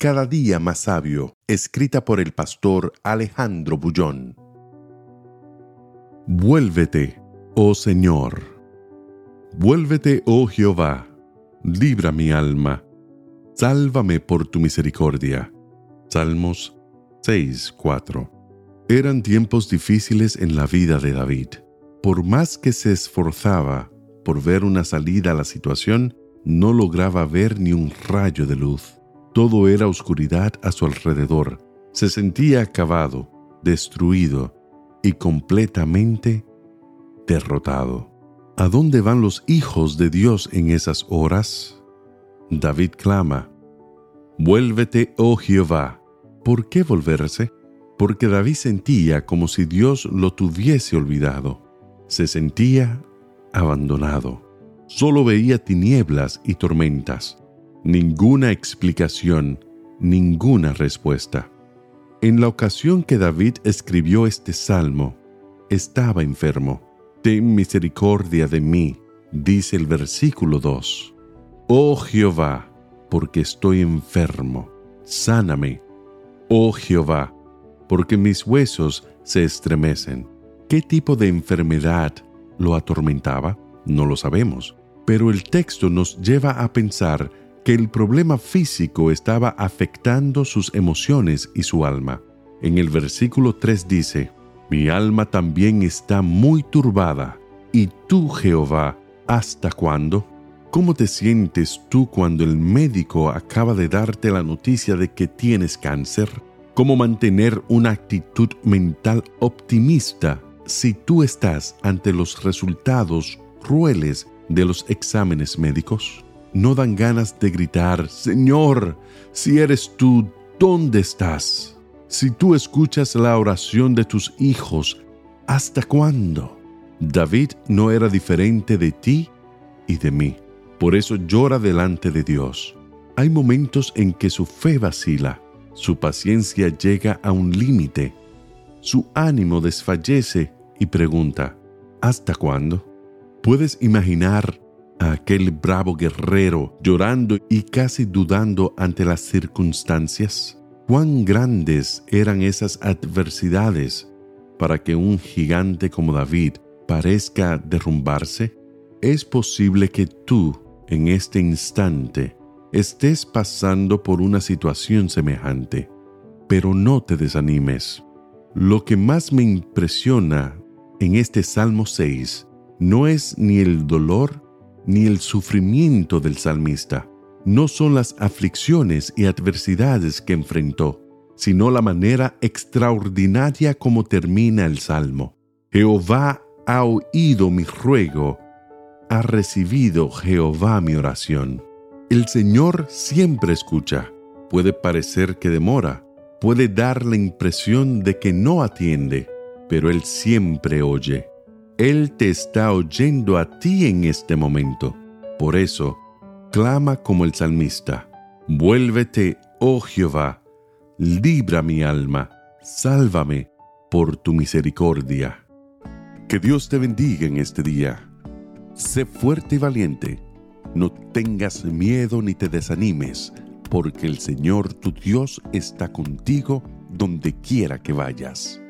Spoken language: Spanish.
Cada día más sabio, escrita por el pastor Alejandro Bullón. Vuélvete, oh Señor. Vuélvete, oh Jehová. Libra mi alma. Sálvame por tu misericordia. Salmos 6:4. Eran tiempos difíciles en la vida de David. Por más que se esforzaba por ver una salida a la situación, no lograba ver ni un rayo de luz. Todo era oscuridad a su alrededor. Se sentía acabado, destruido y completamente derrotado. ¿A dónde van los hijos de Dios en esas horas? David clama, Vuélvete, oh Jehová. ¿Por qué volverse? Porque David sentía como si Dios lo tuviese olvidado. Se sentía abandonado. Solo veía tinieblas y tormentas ninguna explicación, ninguna respuesta. En la ocasión que David escribió este salmo, estaba enfermo. Ten misericordia de mí, dice el versículo 2. Oh Jehová, porque estoy enfermo, sáname. Oh Jehová, porque mis huesos se estremecen. ¿Qué tipo de enfermedad lo atormentaba? No lo sabemos, pero el texto nos lleva a pensar que el problema físico estaba afectando sus emociones y su alma. En el versículo 3 dice, Mi alma también está muy turbada. ¿Y tú, Jehová, hasta cuándo? ¿Cómo te sientes tú cuando el médico acaba de darte la noticia de que tienes cáncer? ¿Cómo mantener una actitud mental optimista si tú estás ante los resultados crueles de los exámenes médicos? No dan ganas de gritar, Señor, si eres tú, ¿dónde estás? Si tú escuchas la oración de tus hijos, ¿hasta cuándo? David no era diferente de ti y de mí. Por eso llora delante de Dios. Hay momentos en que su fe vacila, su paciencia llega a un límite, su ánimo desfallece y pregunta, ¿hasta cuándo? ¿Puedes imaginar aquel bravo guerrero llorando y casi dudando ante las circunstancias? ¿Cuán grandes eran esas adversidades para que un gigante como David parezca derrumbarse? Es posible que tú, en este instante, estés pasando por una situación semejante, pero no te desanimes. Lo que más me impresiona en este Salmo 6 no es ni el dolor ni el sufrimiento del salmista. No son las aflicciones y adversidades que enfrentó, sino la manera extraordinaria como termina el salmo. Jehová ha oído mi ruego, ha recibido Jehová mi oración. El Señor siempre escucha. Puede parecer que demora, puede dar la impresión de que no atiende, pero Él siempre oye. Él te está oyendo a ti en este momento. Por eso, clama como el salmista. Vuélvete, oh Jehová, libra mi alma, sálvame por tu misericordia. Que Dios te bendiga en este día. Sé fuerte y valiente. No tengas miedo ni te desanimes, porque el Señor tu Dios está contigo donde quiera que vayas.